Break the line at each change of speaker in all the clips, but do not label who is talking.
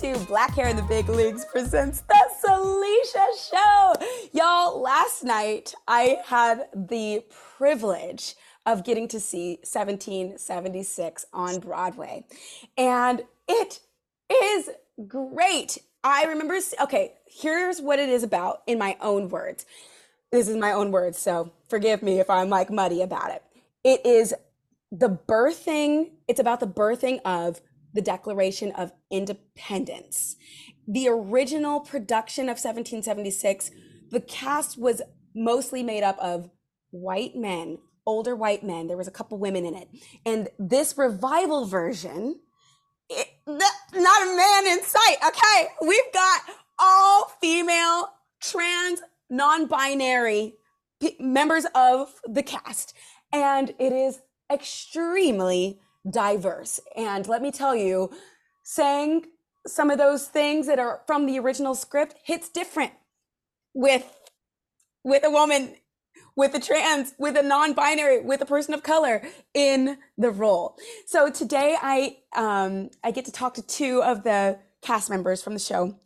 To Black Hair in the Big Leagues presents the Celicia Show. Y'all, last night I had the privilege of getting to see 1776 on Broadway. And it is great. I remember, okay, here's what it is about in my own words. This is my own words, so forgive me if I'm like muddy about it. It is the birthing, it's about the birthing of the Declaration of Independence. The original production of 1776, the cast was mostly made up of white men, older white men. There was a couple women in it. And this revival version, it, not a man in sight. Okay, we've got all female, trans, non-binary p- members of the cast, and it is extremely diverse. And let me tell you, saying some of those things that are from the original script hits different with with a woman with a trans, with a non-binary, with a person of color in the role. So today I um, I get to talk to two of the cast members from the show,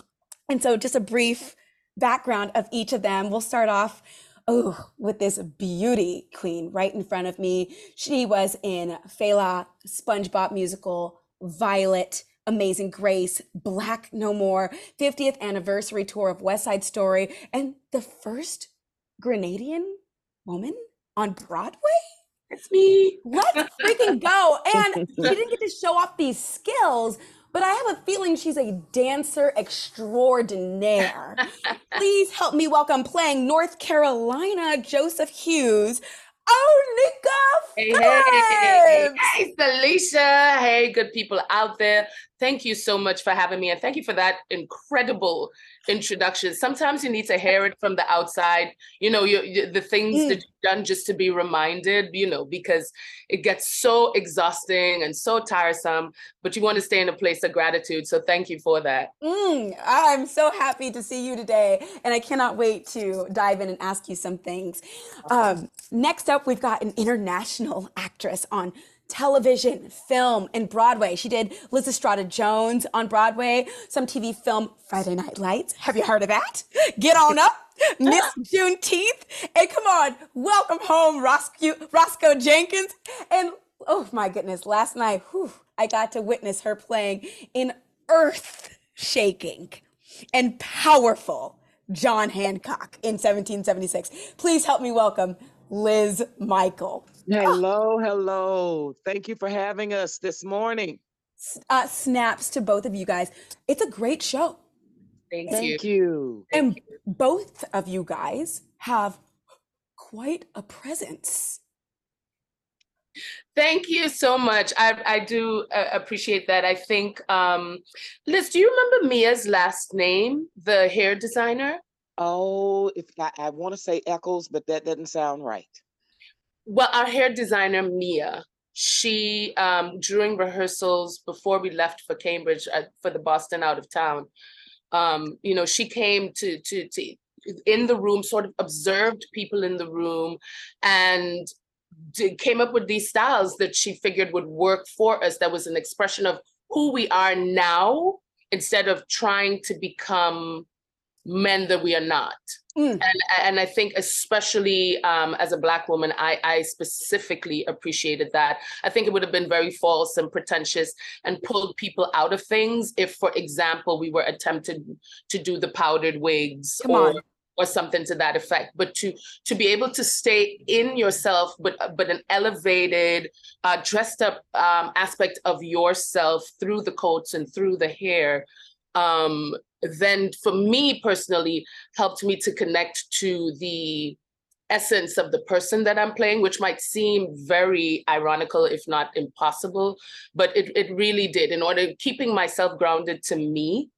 and so just a brief background of each of them. We'll start off. Oh, with this beauty queen right in front of me. She was in Fela, SpongeBob musical, Violet, Amazing Grace, Black No More, 50th anniversary tour of West Side Story, and the first Grenadian woman on Broadway?
It's me.
Let's freaking go. And she didn't get to show off these skills, but I have a feeling she's a dancer extraordinaire. Please help me welcome playing North Carolina Joseph Hewes. Oh, Nika!
Hey,
Nika
hey,
Phillips!
hey, Felicia. Hey, good people out there. Thank you so much for having me. And thank you for that incredible introduction. Sometimes you need to hear it from the outside, you know, you, you- the things
Mm.
that you've done just to be reminded, you know, because it gets so exhausting and so tiresome, but you want to stay in a place of gratitude. So thank you for that.
Mm, I'm so happy to see you today, and I cannot wait to dive in and ask you some things. Um, next up, we've got an international actress on television, film, and Broadway. She did Lysistrata Jones on Broadway, some TV film Friday Night Lights. Have you heard of that? Get on up. Miss Juneteenth. And come on, welcome home, Roscoe, Roscoe Jenkins. And oh my goodness, last night, whew, I got to witness her playing in earth shaking and powerful John Hancock in 1776. Please help me welcome Liz Mikel.
Hello, hello. Thank you for having us this morning.
Uh, snaps to both of you guys. It's a great show.
Thank, you.
Thank you.
And both of you guys have quite a presence.
Thank you so much. I, I do uh, appreciate that. I think, um, Liz, do you remember Mia's last name, the hair designer?
Oh, if I, I want to say Eccles, but that doesn't sound right.
Well, our hair designer, Mia, she, um, during rehearsals before we left for Cambridge uh, for the Boston out of town, um, you know, she came to, to, to, in the room, sort of observed people in the room and did, came up with these styles that she figured would work for us. That was an expression of who we are now instead of trying to become men that we are not. Mm. And, and I think especially um, as a black woman, I, I specifically appreciated that. I think it would have been very false and pretentious and pulled people out of things if, for example, we were attempted to do the powdered wigs
Come or on
or something to that effect but to to be able to stay in yourself but but an elevated uh, dressed up um, aspect of yourself through the coats and through the hair um, then for me personally helped me to connect to the essence of the person that I'm playing, which might seem very ironical, if not impossible, but it, it really did. In order keeping myself grounded to me,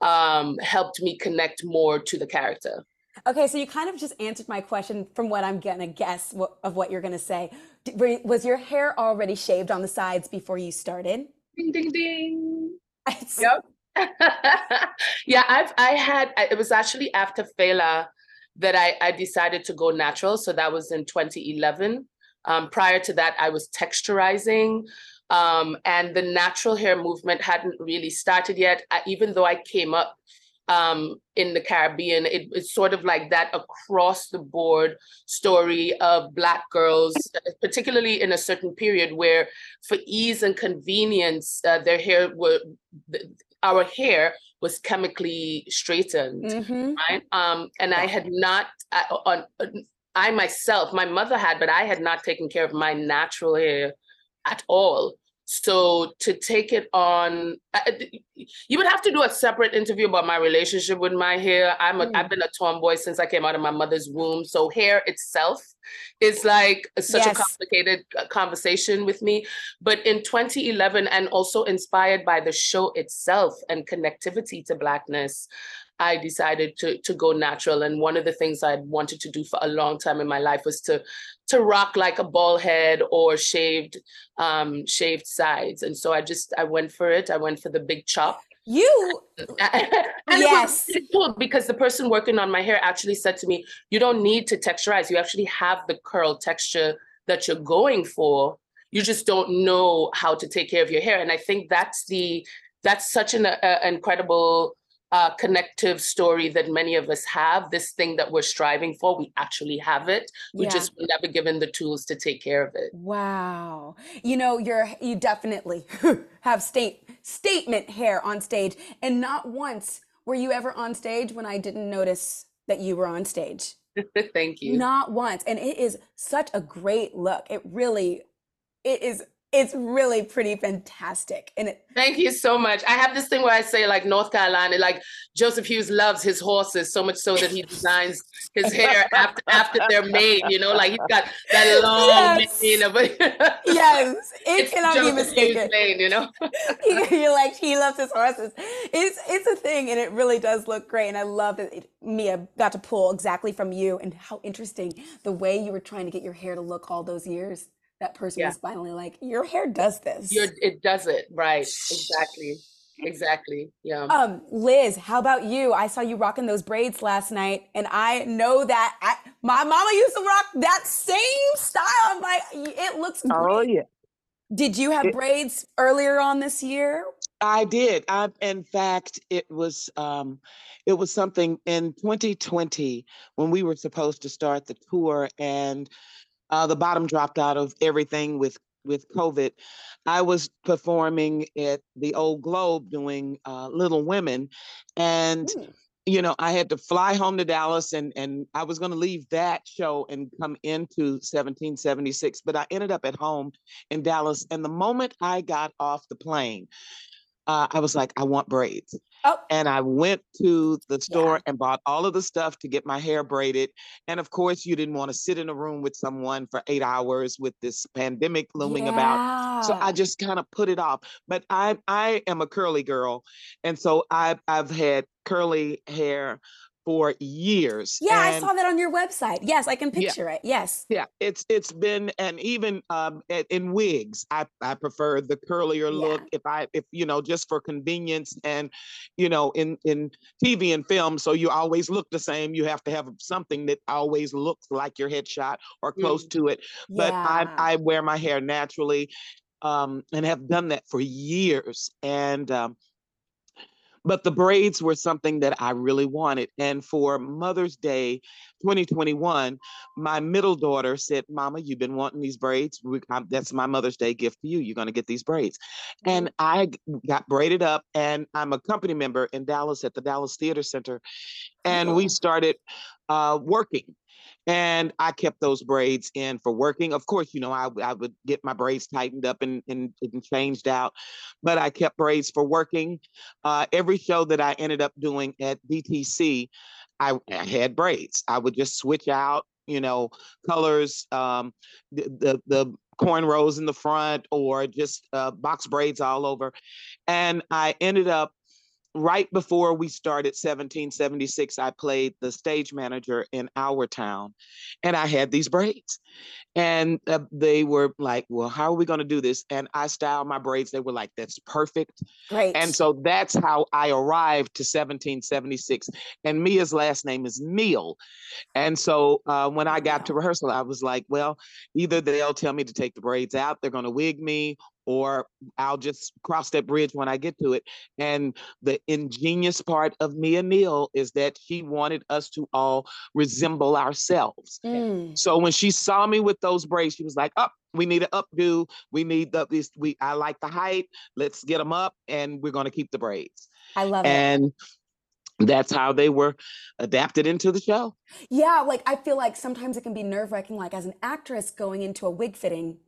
um, helped me connect more to the character.
Okay, so you kind of just answered my question from what I'm gonna guess what, of what you're gonna say. Was your hair already shaved on the sides before you started?
Ding ding ding. yep. yeah, I've I had it was actually after Fela that I, I decided to go natural. So that was in 2011. Um, prior to that, I was texturizing. Um, and the natural hair movement hadn't really started yet. I, even though I came up um, in the Caribbean, it, it's sort of like that across the board story of Black girls, particularly in a certain period where, for ease and convenience, uh, their hair were our hair was chemically straightened, mm-hmm. right? Um, and I had not I, on. I myself, my mother had, but I had not taken care of my natural hair at all. So to take it on, you would have to do a separate interview about my relationship with my hair. I'm a, mm. I've been a tomboy since I came out of my mother's womb. So hair itself is like such yes. a complicated uh, conversation with me. But in 2011, and also inspired by the show itself and connectivity to blackness, I decided to to go natural. And one of the things I'd wanted to do for a long time in my life was to to rock like a ball head or shaved um, shaved sides. And so I just I went for it. I went for the big chop.
You
yes, it was cool because the person working on my hair actually said to me, "You don't need to texturize. You actually have the curl texture that you're going for. You just don't know how to take care of your hair." And I think that's the that's such an uh, incredible uh, connective story that many of us have, this thing that we're striving for, we actually have it. We yeah. just were never given the tools to take care of it.
Wow. You know, you're you definitely have state statement hair on stage. And not once were you ever on stage when I didn't notice that you were on stage.
Thank you.
Not once. And it is such a great look. It really it is it's really pretty fantastic. And it,
thank you so much. I have this thing where I say, like North Carolina, like Joseph Hewes loves his horses so much so that he designs his hair after after they're made. You know, like he's got that long yes. mane of
yes, it cannot Joseph be mistaken.
Mane, you know,
you're like he loves his horses. It's it's a thing, and it really does look great. And I love that it, Mia got to pull exactly from you, and how interesting the way you were trying to get your hair to look all those years that person yeah. was finally like, your hair does this.
Your, it does it. Right. Exactly. Exactly. Yeah.
Um, Liz, how about you? I saw you rocking those braids last night, and I know that I, my mama used to rock that same style. I'm like, it looks oh, great. Oh yeah. Did you have it, braids earlier on this year?
I did. I, in fact, it was um, it was something in 2020 when we were supposed to start the tour, and uh, the bottom dropped out of everything with with COVID. I was performing at the Old Globe doing uh, Little Women, and mm. you know I had to fly home to Dallas, and and I was going to leave that show and come into 1776, but I ended up at home in Dallas. And the moment I got off the plane, uh, I was like, I want braids. Oh. And I went to the store yeah. and bought all of the stuff to get my hair braided. And of course, you didn't want to sit in a room with someone for eight hours with this pandemic looming yeah. about. So I just kind of put it off. But I I am a curly girl. And so I I've had curly hair for years.
Yeah, and I saw that on your website. Yes, I can picture yeah, it. Yes.
Yeah, it's it's been and even um in wigs, I I prefer the curlier yeah. look if I if you know just for convenience and you know in in TV and film so you always look the same, you have to have something that always looks like your headshot or close mm. to it. But yeah. I I wear my hair naturally um and have done that for years and um but the braids were something that I really wanted. And for Mother's Day 2021, my middle daughter said, Mama, you've been wanting these braids. We, that's my Mother's Day gift for you. You're going to get these braids. And I got braided up, and I'm a company member in Dallas at the Dallas Theater Center. And we started uh, working and I kept those braids in for working. Of course, you know, I, I would get my braids tightened up and, and, and changed out, but I kept braids for working. Uh, every show that I ended up doing at DTC, I, I had braids. I would just switch out, you know, colors, um, the, the, the cornrows in the front or just uh, box braids all over. And I ended up right before we started 1776 i played the stage manager in our town and i had these braids and uh, they were like well how are we going to do this? And i styled my braids they were like that's perfect.
Right.
and so that's how i arrived to 1776 and mia's last name is neal. And so uh, when i got to rehearsal i was like well either they'll tell me to take the braids out they're going to wig me or I'll just cross that bridge when I get to it. And the ingenious part of Mia Neal is that she wanted us to all resemble ourselves. Mm. So when she saw me with those braids, she was like, "Up, oh, we need an updo. We need the this. We I like the height. Let's get them up, and we're going to keep the braids."
I love
and, it. And that's how they were adapted into the show.
Yeah, like I feel like sometimes it can be nerve wracking, like as an actress going into a wig fitting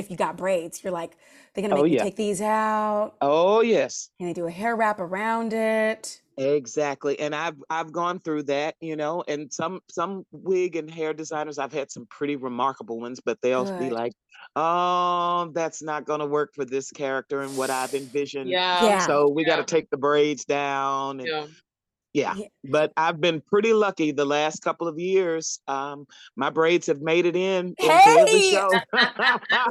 if you got braids, you're like, they're gonna oh, make oh, yeah. take these out.
Oh yes.
And they do a hair wrap around it.
Exactly. And I've I've gone through that, you know, and some some wig and hair designers, I've had some pretty remarkable ones, but they'll Good. be like, oh, that's not gonna work for this character and what I've envisioned.
Yeah. yeah.
So we yeah. gotta take the braids down and yeah. Yeah, but I've been pretty lucky the last couple of years. Um, my braids have made it in.
Hey,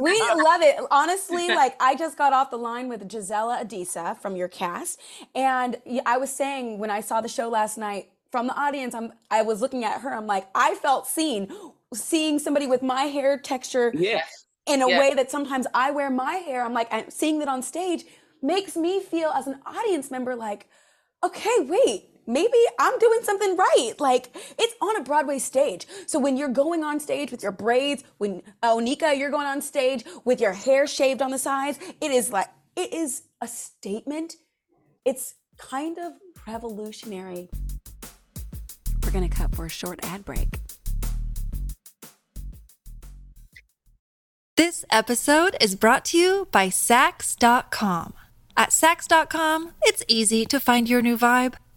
we love it. Honestly, like I just got off the line with Gisela Adisa from your cast, and I was saying when I saw the show last night from the audience, I'm I was looking at her. I'm like, I felt seen, seeing somebody with my hair texture.
Yes.
In a yes. way that sometimes I wear my hair, I'm like, I'm seeing that on stage makes me feel as an audience member like, okay, wait, maybe I'm doing something right. Like it's on a Broadway stage. So when you're going on stage with your braids, when uh, Oneika, you're going on stage with your hair shaved on the sides, it is like, it is a statement. It's kind of revolutionary. We're going to cut for a short ad break.
This episode is brought to you by Saks.com. At Saks.com, it's easy to find your new vibe.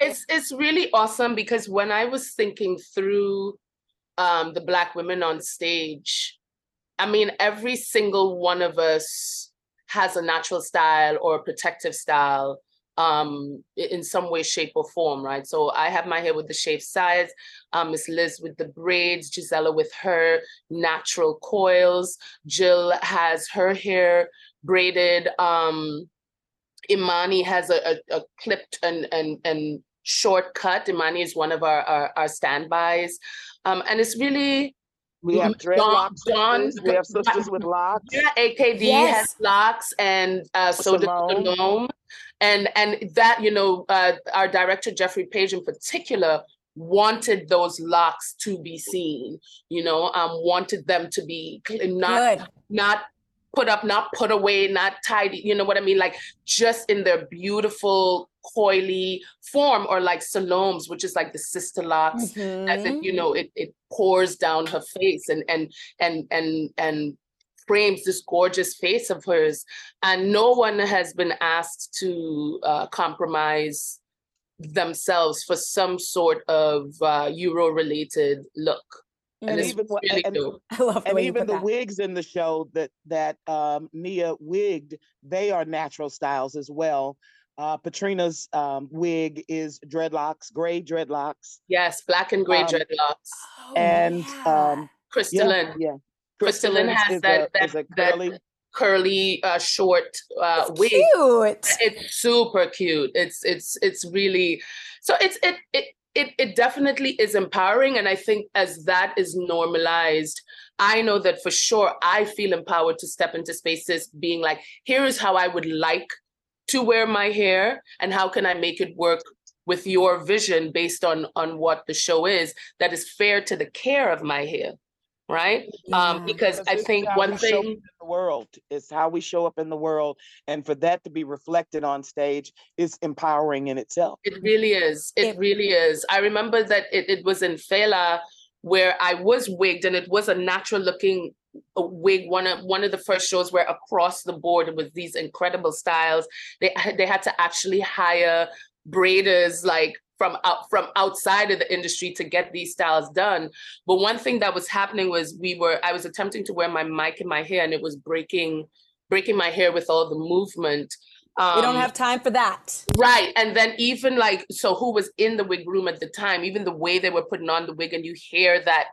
It's it's really awesome because when I was thinking through um, the black women on stage, I mean, every single one of us has a natural style or a protective style um, in some way, shape, or form, right? So I have my hair with the shaved sides, um, Miss Liz with the braids, Gisela with her natural coils, Jill has her hair braided. Um, Imani has a, a, a clipped and and and shortcut. Imani is one of our, our, our standbys. Um, and it's really
We have dreadlocks. Dawn, we have sisters with locks.
Yeah, AKD yes. has locks, and uh, so Salome. does Salome. And and that you know, uh, our director Jeffrey Page in particular wanted those locks to be seen. You know, um, wanted them to be not Good. not put up, not put away, not tidy. You know what I mean? Like just in their beautiful coily form, or like Salome's, which is like the sister locks. Mm-hmm. As it, you know, it it pours down her face and and and and and frames this gorgeous face of hers. And no one has been asked to uh, compromise themselves for some sort of uh, Euro related look.
And, and even really and, I love and even the that. wigs in the show that that um, Nia wigged, they are natural styles as well. Uh, Patrena's um, wig is dreadlocks, gray dreadlocks.
Yes, black and gray um, dreadlocks.
Oh, and yeah. um,
Crystalline.
Yeah, yeah.
Crystalline, Crystalline has that, a, that, curly. that curly uh, short uh,
it's
wig.
Cute.
It's super cute. It's it's it's really so it's it it it it definitely is empowering and I think as that is normalized I know that for sure I feel empowered to step into spaces being like here is how I would like to wear my hair and how can I make it work with your vision based on on what the show is that is fair to the care of my hair right? Um, yeah. Um, because I think one thing in
the world is how we show up in the world, and for that to be reflected on stage is empowering in itself.
It really is. It, really is. I remember that it, it was in Fela where I was wigged, and it was a natural looking wig one of one of the first shows where across the board with these incredible styles they they had to actually hire braiders like from out from outside of the industry to get these styles done. But one thing that was happening was we were I was attempting to wear my mic in my hair and it was breaking breaking my hair with all the movement.
Um, we don't have time for that.
Right. And then even like so who was in the wig room at the time, even the way they were putting on the wig and you hear that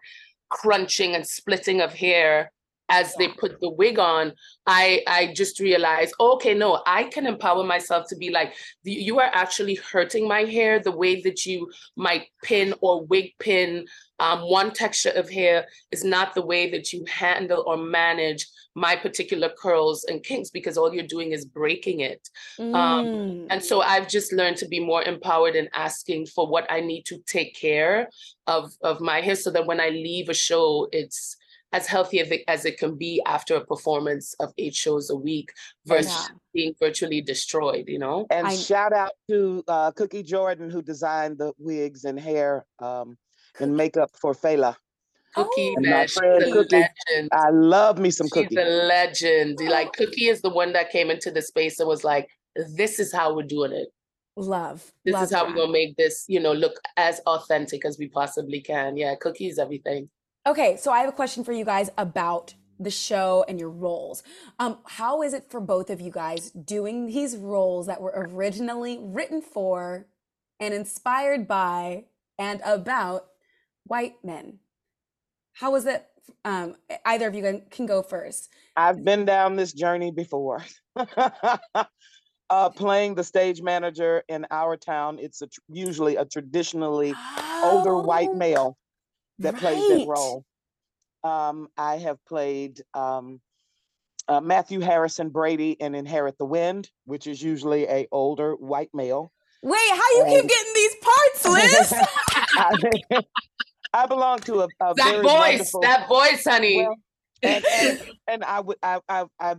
crunching and splitting of hair as they put the wig on i i just realized okay no i can empower myself to be like you are actually hurting my hair the way that you might pin or wig pin um, one texture of hair is not the way that you handle or manage my particular curls and kinks because all you're doing is breaking it um, mm. um, and so i've just learned to be more empowered in asking for what i need to take care of of my hair so that when i leave a show it's as healthy as it, can be after a performance of eight shows a week versus yeah. being virtually destroyed, you know?
And I, shout out to uh, Cookie Jordan, who designed the wigs and hair um, and makeup for Fela.
Cookie, oh, man, Cookie. legend.
I love me some
Cookie.
She's
a legend. Like Cookie is the one that came into the space and was like, "This is how we're doing it.
Love.
This
love
is how that. we're gonna make this, you know, look as authentic as we possibly can." Yeah, Cookie's everything.
Okay, so I have a question for you guys about the show and your roles. Um, how is it for both of you guys doing these roles that were originally written for and inspired by and about white men? How was it? Um, either of you can go first.
I've been down this journey before. uh, playing the stage manager in our town, it's a, usually a traditionally oh. older white oh. male that right. plays that role. Um, I have played um, uh, Matthew Harrison Brady in Inherit the Wind, which is usually a older white male.
Wait, how you and, keep getting these parts, Liz?
I, I, belong to a, a
that voice, that voice, honey. Well,
and, and, and I would, I, I, I,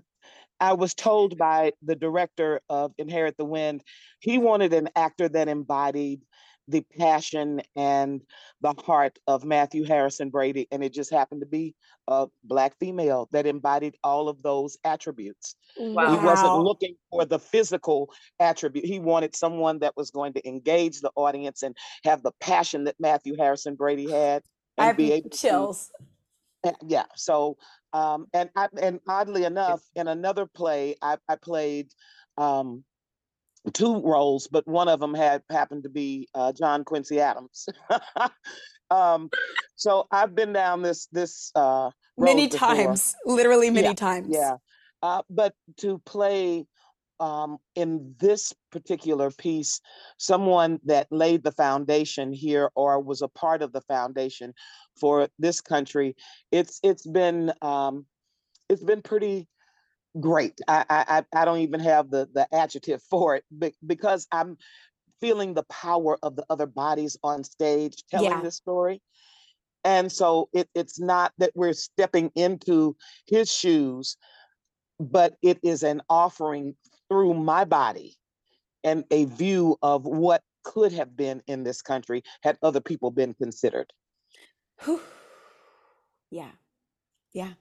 I was told by the director of Inherit the Wind, he wanted an actor that embodied the passion and the heart of Matthew Harrison Brady. And it just happened to be a Black female that embodied all of those attributes. Wow. He wasn't looking for the physical attribute. He wanted someone that was going to engage the audience and have the passion that Matthew Harrison Brady had. And
I be able chills.
To, yeah. So, um, and I, and oddly enough, in another play, I, I played um, two roles, but one of them had happened to be uh, John Quincy Adams. um, so I've been down this this uh,
many times, literally many
yeah,
times.
Yeah, uh, but to play um, in this particular piece, someone that laid the foundation here or was a part of the foundation for this country, it's it's been um, it's been pretty great. I, I I don't even have the the adjective for it because I'm feeling the power of the other bodies on stage telling yeah. this story. And so it, it's not that we're stepping into his shoes, but it is an offering through my body and a view of what could have been in this country had other people been considered.
Yeah. Yeah.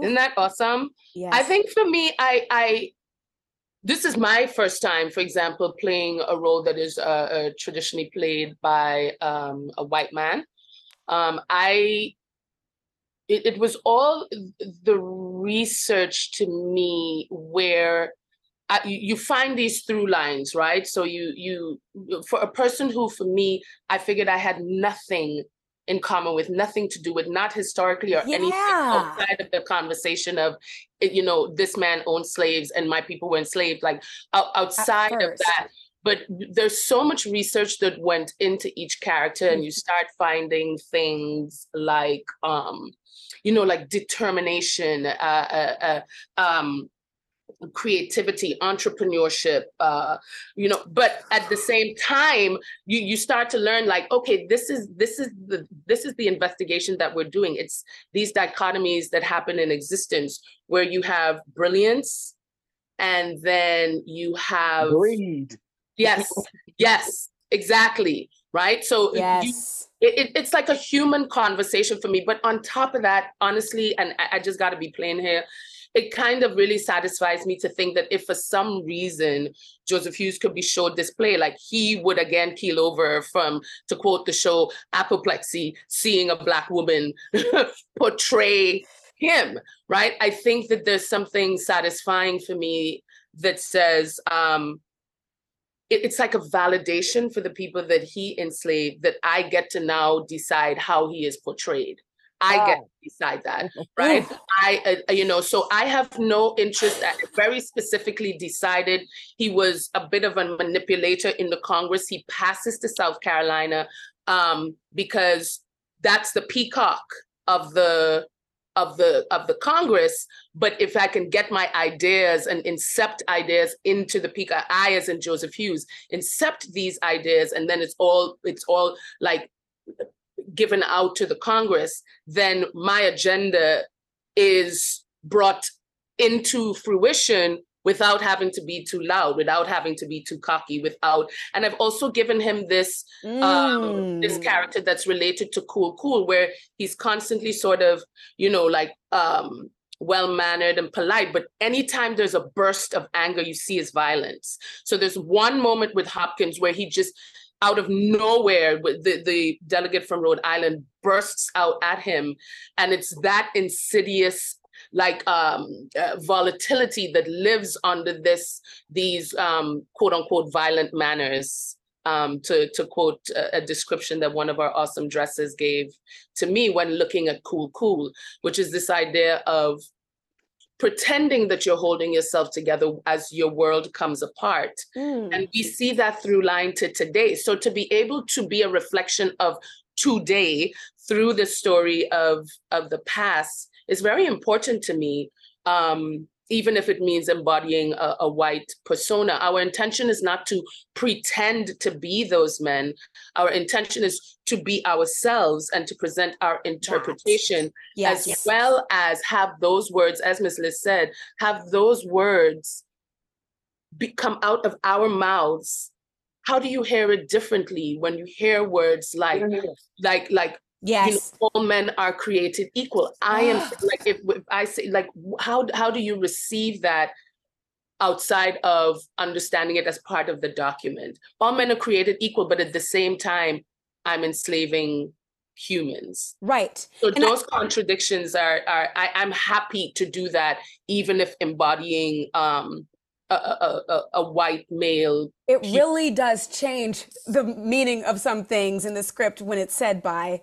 Isn't that awesome? Yeah. I think for me, I I this is my first time, for example, playing a role that is uh, uh, traditionally played by um, a white man. Um, I it, it was all the research to me where you find these through lines, right? So you you for a person who, for me, I figured I had nothing in common with, nothing to do with, not historically or yeah. anything outside of the conversation of, you know, this man owned slaves and my people were enslaved. Like outside of that, but there's so much research that went into each character and you mm-hmm. start finding things like um you know like determination uh, uh, uh um creativity entrepreneurship uh you know but at the same time you you start to learn like okay this is this is the this is the investigation that we're doing. It's these dichotomies that happen in existence where you have brilliance and then you have
greed.
Yes yes exactly right? So yes. You, it, it's like a human conversation for me but on top of that honestly and I, I just got to be plain here it kind of really satisfies me to think that if for some reason Joseph Hewes could be showed this play, like he would again keel over from, to quote the show, apoplexy, seeing a Black woman portray him, right? I think that there's something satisfying for me that says, um, it's like a validation for the people that he enslaved that I get to now decide how he is portrayed. I get to decide that, right? I, uh, you know, so I have no interest. I very specifically decided he was a bit of a manipulator in the Congress. He passes to South Carolina um, because that's the peacock of the of the of the Congress. But if I can get my ideas and incept ideas into the peacock, I as in Joseph Hewes, incept these ideas, and then it's all it's all like given out to the Congress, then my agenda is brought into fruition without having to be too loud, without having to be too cocky, without. And I've also given him this mm. um, this mm. character that's related to Cool Cool, where he's constantly sort of, you know, like um, well mannered and polite, but anytime there's a burst of anger, you see his violence. So there's one moment with Hopkins where he just out of nowhere, the, the delegate from Rhode Island bursts out at him. And it's that insidious like um, uh, volatility that lives under this these um, quote unquote violent manners um, to, to quote a, a, description that one of our awesome dressers gave to me when looking at cool cool which is this idea of pretending that you're holding yourself together as your world comes apart. Mm. And we see that through line to today. So to be able to be a reflection of today through the story of, of the past is very important to me. Um, even if it means embodying a, a, white persona. Our intention is not to pretend to be those men. Our intention is to be ourselves and to present our interpretation yes. as yes. well as have those words, as Ms. Liz said, have those words be, come out of our mouths. How do you hear it differently when you hear words like, like, like
Yes. You
know, all men are created equal. I am like if, if I say like how how do you receive that outside of understanding it as part of the document? All men are created equal, but at the same time, I'm enslaving humans.
Right.
So and those I, contradictions are are I, I'm happy to do that, even if embodying um a, a, a, a, white male.
It really does change the meaning of some things in the script when it's said by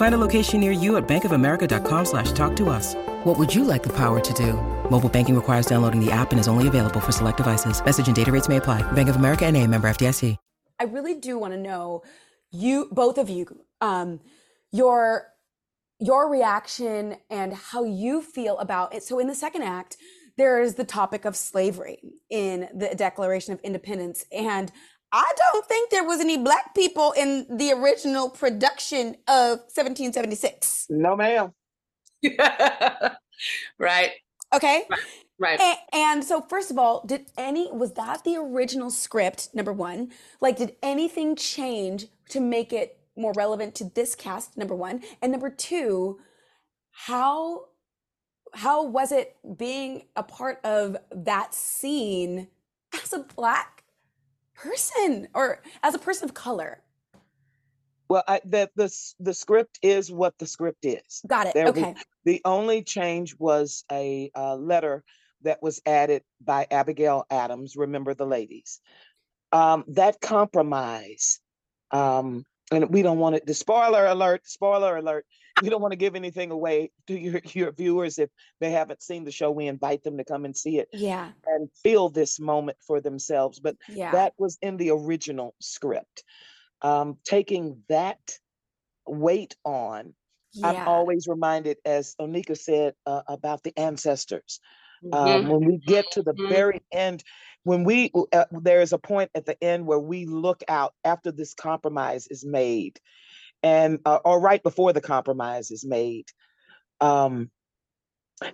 Find a location near you at bankofamerica.com slash talk to us. What would you like the power to do? Mobile banking requires downloading the app and is only available for select devices. Message and data rates may apply. Bank of America and a member FDIC.
I really do want to know you, both of you, um, your your reaction and how you feel about it. So in the second act, there is the topic of slavery in the Declaration of Independence. And I don't think there was any black people in the original production of 1776.
No, ma'am.
right.
Okay.
Right. Right.
And, and so, first of all, did any, was that the original script, number one? Like, did anything change to make it more relevant to this cast, number one? And number two, how how was it being a part of that scene as a black person or as a person of color?
Well, I, that the the script is what the script is.
Got it.
There was-
okay.
the only change was a uh, letter that was added by Abigail Adams. Remember the ladies. Um, that compromise, um, and we don't want it. The spoiler alert! Spoiler alert! We don't want to give anything away to your your viewers if they haven't seen the show. We invite them to come and see it
Yeah.
and feel this moment for themselves. But
Yeah.
that was in the original script. Um, taking that weight on, I'm always reminded, as Oneika said, uh, about the ancestors. Um, when we get to the
Mhm.
very end, when we uh, there is a point at the end where we look out after this compromise is made, and uh, or right before the compromise is made, um,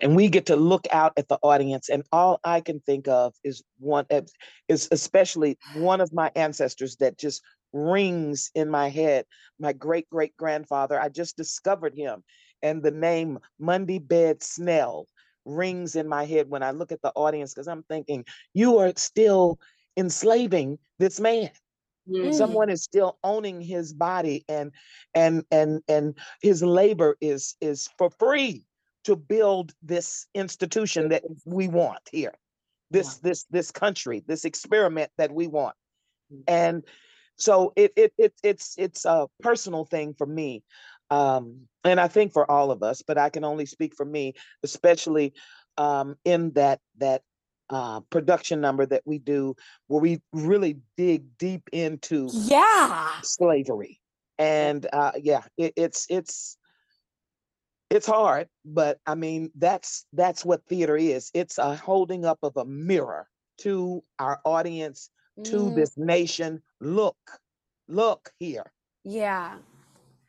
and we get to look out at the audience, and all I can think of is one uh, is especially one of my ancestors that just rings in my head. My great great grandfather. I just discovered him, and the name Monday Bed Snell rings in my head when I look at the audience because I'm thinking, you are still enslaving this man.
Mhm.
Someone is still owning his body and and and and his labor is is for free to build this institution that we want here. This this this country, this experiment that we want.
Mm.
And so it it, it it's it's a personal thing for me um, and I think for all of us, but I can only speak for me, especially um, in that that uh, production number that we do, where we really dig deep into
Yeah.
slavery, and uh, yeah, it, it's it's it's hard, but I mean that's that's what theater is. It's a holding up of a mirror to our audience, to
Mm,
this nation. Look, look here.
Yeah.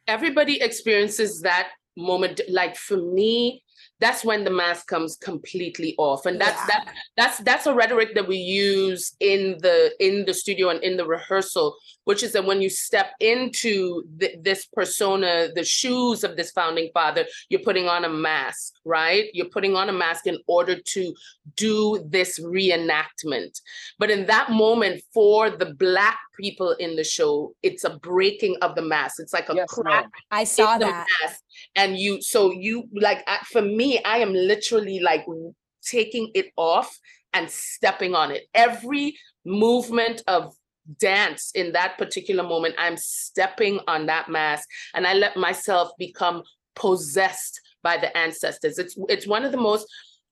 everybody experiences that moment like for me that's when the mask comes completely off and that's
Yeah.
that that's that's a rhetoric that we use in the in the studio and in the rehearsal which is that when you step into th- this persona the shoes of this founding father you're putting on a mask right you're putting on a mask in order to do this reenactment but in that moment for the black people in the show it's a breaking of the mask it's like a
Yes,
crack.
I saw that.
mask. And you, so you like for me, I am literally like taking it off and stepping on it. Every movement of dance in that particular moment, I'm stepping on that mask and I let myself become possessed by the ancestors. It's it's one of the most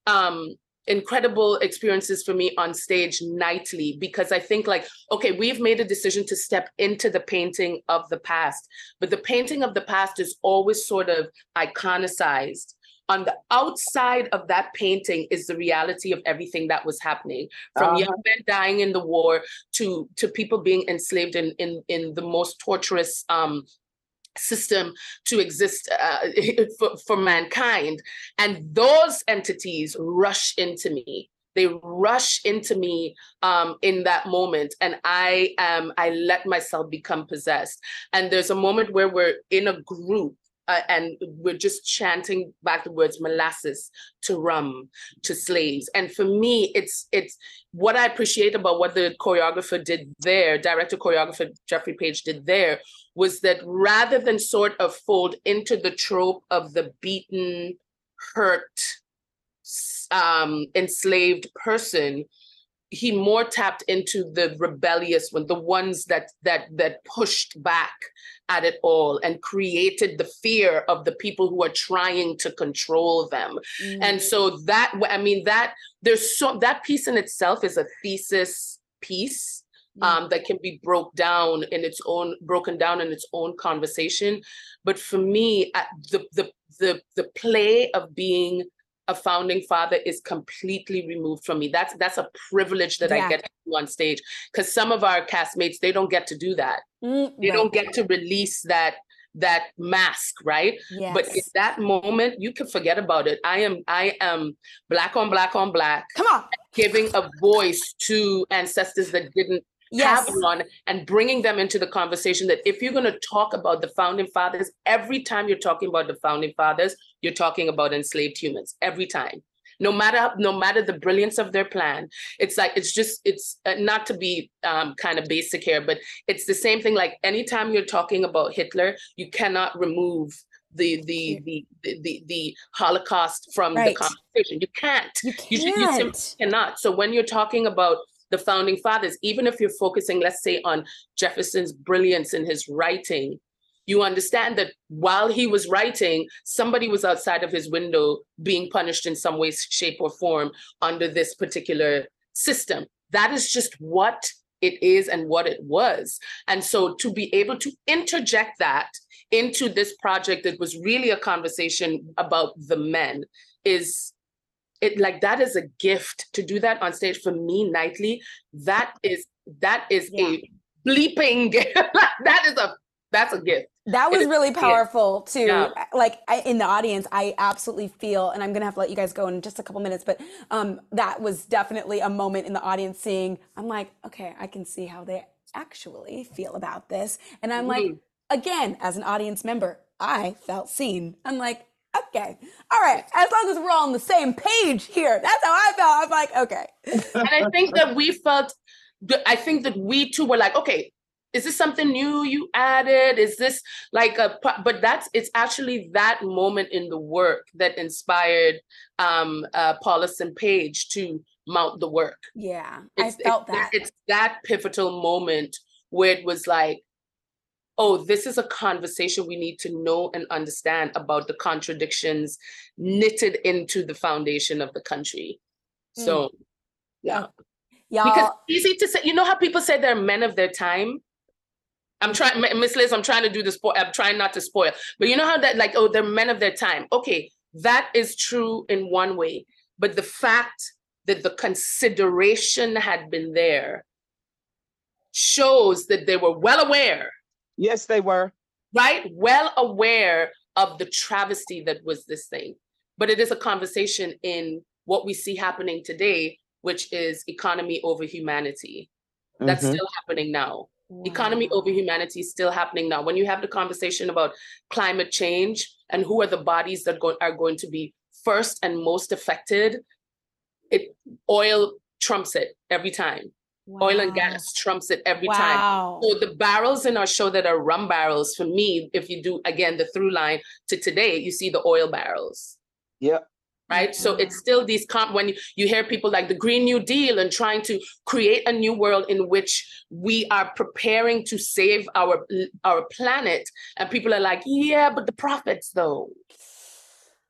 um incredible experiences for me on stage nightly because I think like okay we've made a decision to step into the painting of the past but the painting of the past is always sort of iconicized on the outside of that painting is the reality of everything that was happening from
Uh-huh.
young men dying in the war to to people being enslaved in in in the most torturous um system to exist uh, for, for mankind. And those entities rush into me. They rush into me um, in that moment. And i am i let myself become possessed. And there's a moment where we're in a group uh, and we're just chanting back the words molasses to rum to slaves. And for me it's it's what i appreciate about what the choreographer did there director choreographer jeffrey page did there was that rather than sort of fold into the trope of the beaten hurt um, enslaved person he more tapped into the rebellious one, the ones that that that pushed back at it all and created the fear of the people who are trying to control them. Mm. And so that I mean that there's so that piece in itself is a thesis piece um, that can be broke down in its own broken down in its own conversation. But for me, the the the the play of being a founding father is completely removed from me. That's that's a privilege that yeah. I get to do on stage because some of our castmates they don't get to do that. Mm, they don't get to release that that mask, right? Yes. But in that moment, you can forget about it. I am I am black on black on black.
Come on,
giving a voice to ancestors that didn't yes. have one and bringing them into the conversation that if you're going to talk about the founding fathers, every time you're talking about the founding fathers, you're talking about enslaved humans every time. No matter no matter the brilliance of their plan, it's like it's just it's uh, not to be um, kind of basic here, but it's the same thing. Like anytime you're talking about Hitler, you cannot remove the the the the the, the Holocaust from right. the conversation. You can't.
You can't. You, you simply
cannot. So when you're talking about the founding fathers, even if you're focusing, let's say, on Jefferson's brilliance in his writing, you understand that while he was writing, somebody was outside of his window being punished in some way, shape, or form under this particular system. That is just what it is and what it was. And so to be able to interject that into this project that was really a conversation about the men is it like that is a gift to do that on stage for me nightly that is that is yeah. a bleeping that is a that's a gift
that was really powerful too yeah. like I, in the audience i absolutely feel and i'm gonna have to let you guys go in just a couple minutes but um that was definitely a moment in the audience seeing i'm like okay i can see how they actually feel about this and i'm mm-hmm. like again as an audience member i felt seen i'm like okay, all right, as long as we're all on the same page here, that's how I felt. I'm like, okay.
and I think that we felt, I think that we too were like, okay, is this something new you added? Is this like a, but that's, it's actually that moment in the work that inspired um, uh, Paulus and Page to mount the work.
Yeah, it's, I felt that.
It's that pivotal moment where it was like, oh, this is a conversation we need to know and understand about the contradictions knitted into the foundation of the country. So, mm. yeah.
Yeah.
Because easy to say, you know how people say they're men of their time? I'm trying, Miss Liz, I'm trying to do the spoil. I'm trying not to spoil. But you know how that, like, oh, they're men of their time. Okay, that is true in one way. But the fact that the consideration had been there shows that they were well aware
Yes, they were.
Right? Well aware of the travesty that was this thing. But it is a conversation in what we see happening today, which is economy over humanity. That's mm-hmm. still happening now. Wow. Economy over humanity is still happening now. When you have the conversation about climate change and who are the bodies that go- are going to be first and most affected, it oil trumps it every time. Wow. Oil and gas trumps it every wow. time. So the barrels in our show that are rum barrels, for me, if you do again the through line to today, you see the oil barrels.
Yep.
Right. So it's still these comp when you, hear people like the Green New Deal and trying to create a new world in which we are preparing to save our our planet. And people are like, yeah, but the profits though.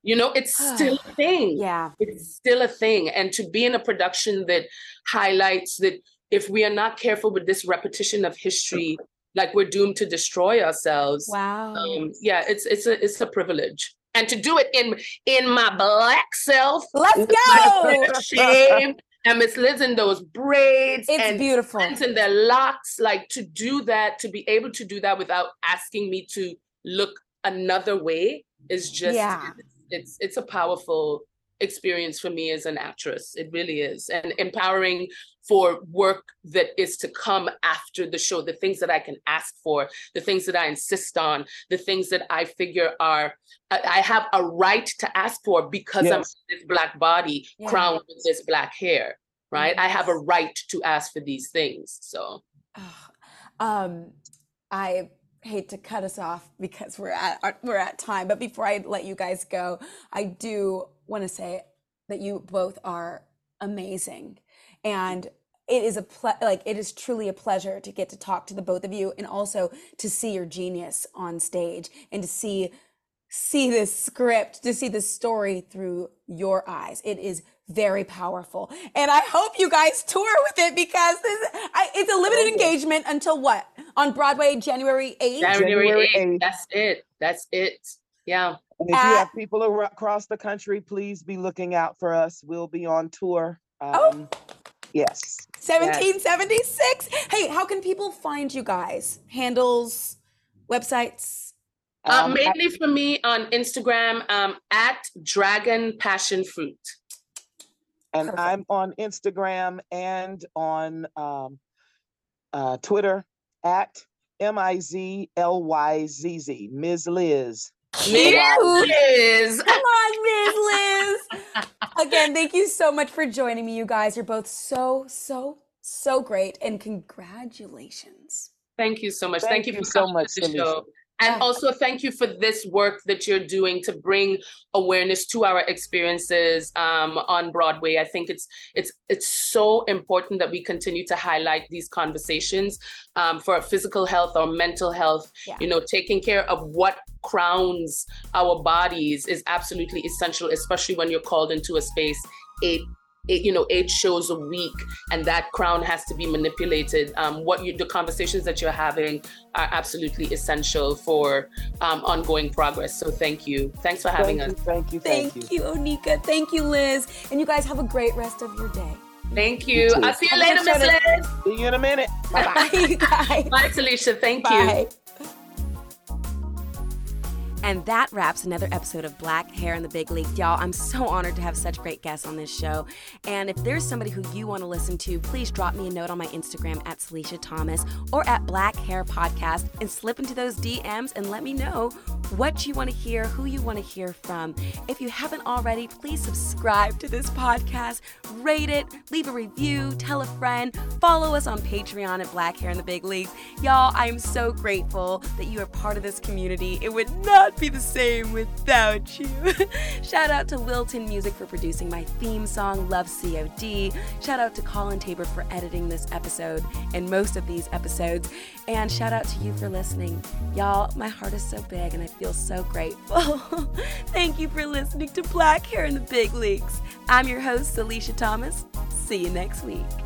You know, it's still a thing.
Yeah.
It's still a thing. And to be in a production that highlights that if we are not careful with this repetition of history, like we're doomed to destroy ourselves.
Wow. Um,
yeah, it's it's a it's a privilege. And to do it in in my black self.
Let's go.
Shame. and Miss Liz in those braids.
It's
and
beautiful.
And their locks. Like to do that, to be able to do that without asking me to look another way is just
yeah.
it's it's a powerful experience for me as an actress. It really is. And empowering for work that is to come after the show, the things that I can ask for, the things that I insist on, the things that I figure are, I have a right to ask for because yes. I'm this black body yeah. crowned with this black hair, right? Yes. I have a right to ask for these things. So,
um, I hate to cut us off because we're at we're at time but before i let you guys go i do want to say that you both are amazing. And it is a ple- like it is truly a pleasure to get to talk to the both of you and also to see your genius on stage and to see see this script to see this story through your eyes. It is very powerful. And i hope you guys tour with it because this, I, it's a limited oh, engagement until what? On broadway january 8th
january 8th that's it. That's it. Yeah
and if At, you have people across the country, please be looking out for us. We'll be on tour. Oh. Um, oh. Yes.
1776. Yes. Hey, how can people find you guys? Handles, websites?
Uh, um, mainly for me on Instagram um, at Dragon Passion Fruit.
And Perfect. I'm on Instagram and on um, uh, Twitter at M I Z L Y Z Z, Ms. Liz.
Miss Liz.
Come on, Miss Liz. Again, thank you so much for joining me, you guys. You're both so, so, so great. And congratulations.
Thank you so much. Thank, thank you, you for so much, to the show. And also, thank you for this work that you're doing to bring awareness to our experiences um, on Broadway. I think it's it's it's so important that we continue to highlight these conversations um, for physical health or mental health. Yeah. You know, taking care of what crowns our bodies is absolutely essential, especially when you're called into a space eight eight, you know eight shows a week and that crown has to be manipulated um, what you the conversations that you're having are absolutely essential for um, ongoing progress so thank you thanks for having
thank
us
you, thank you
thank, thank you. you Oneika thank you liz and you guys have a great rest of your day
Thank you. you I'll see you later, Miss Liz.
See you in a minute.
Bye-bye. Bye, you guys.
Bye, Salisha. Thank Bye. you.
And that wraps another episode of Black Hair in the Big League. Y'all, I'm so honored to have such great guests on this show. And if there's somebody who you want to listen to, please drop me a note on my Instagram at Salisha Thomas or at Black Hair Podcast and slip into those DMs and let me know what you want to hear, who you want to hear from. If you haven't already, please subscribe to this podcast, rate it, leave a review, tell a friend, follow us on Patreon at Black Hair in the Big Leagues. Y'all, I am so grateful that you are part of this community. It would not be the same without you. Shout out to Wilton Music for producing my theme song, Love COD. Shout out to Colin Tabor for editing this episode and most of these episodes. And shout out to you for listening. Y'all, my heart is so big and I feel so grateful. Thank you for listening to Black Hair in the Big Leagues. I'm your host, Salisha Thomas. See you next week.